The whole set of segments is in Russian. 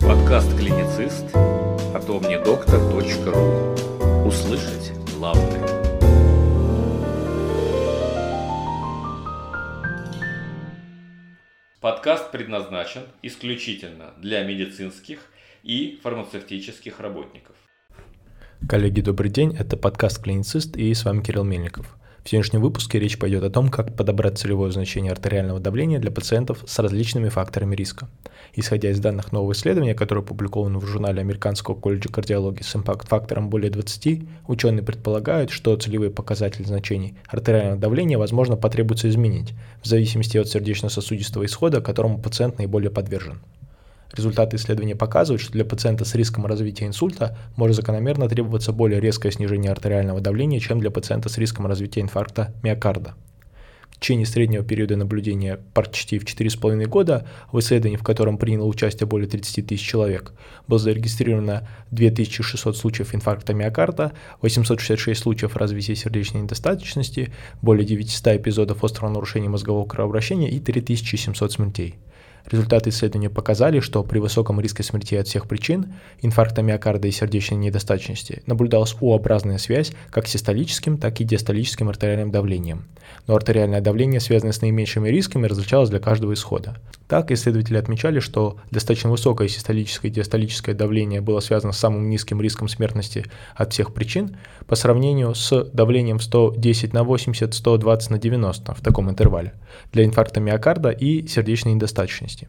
Подкаст «Клиницист» от omnidoctor.ru Услышать главное. Подкаст предназначен исключительно для медицинских и фармацевтических работников. Коллеги, добрый день. Это подкаст «Клиницист» и с вами Кирилл Мельников. В сегодняшнем выпуске речь пойдет о том, как подобрать целевое значение артериального давления для пациентов с различными факторами риска. Исходя из данных нового исследования, которое опубликовано в журнале Американского колледжа кардиологии с импакт-фактором более 20, ученые предполагают, что целевые показатели значений артериального давления, возможно, потребуется изменить, в зависимости от сердечно-сосудистого исхода, которому пациент наиболее подвержен. Результаты исследования показывают, что для пациента с риском развития инсульта может закономерно требоваться более резкое снижение артериального давления, чем для пациента с риском развития инфаркта миокарда. В течение среднего периода наблюдения почти в 4,5 года в исследовании, в котором приняло участие более 30 тысяч человек, было зарегистрировано 2600 случаев инфаркта миокарда, 866 случаев развития сердечной недостаточности, более 900 эпизодов острого нарушения мозгового кровообращения и 3700 смертей. Результаты исследования показали, что при высоком риске смерти от всех причин, инфаркта миокарда и сердечной недостаточности, наблюдалась У-образная связь как с систолическим, так и диастолическим артериальным давлением. Но артериальное давление, связанное с наименьшими рисками, различалось для каждого исхода. Так, исследователи отмечали, что достаточно высокое систолическое и диастолическое давление было связано с самым низким риском смертности от всех причин по сравнению с давлением 110 на 80, 120 на 90 в таком интервале для инфаркта миокарда и сердечной недостаточности.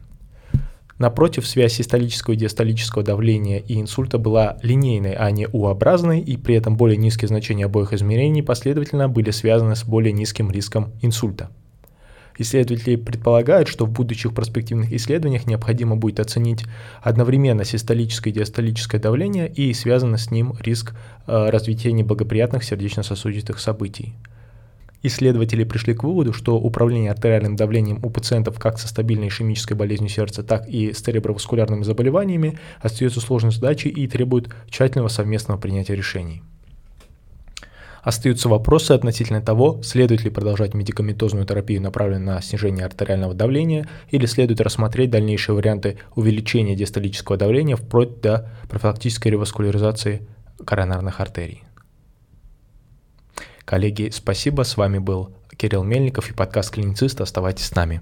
Напротив, связь систолического и диастолического давления и инсульта была линейной, а не U-образной, и при этом более низкие значения обоих измерений последовательно были связаны с более низким риском инсульта. Исследователи предполагают, что в будущих проспективных исследованиях необходимо будет оценить одновременно систолическое и диастолическое давление и связанный с ним риск э, развития неблагоприятных сердечно-сосудистых событий. Исследователи пришли к выводу, что управление артериальным давлением у пациентов как со стабильной ишемической болезнью сердца, так и с цереброваскулярными заболеваниями остается сложной задачей и требует тщательного совместного принятия решений. Остаются вопросы относительно того, следует ли продолжать медикаментозную терапию, направленную на снижение артериального давления, или следует рассмотреть дальнейшие варианты увеличения диастолического давления вплоть до профилактической реваскуляризации коронарных артерий. Коллеги, спасибо. С вами был Кирилл Мельников и подкаст «Клиницист». Оставайтесь с нами.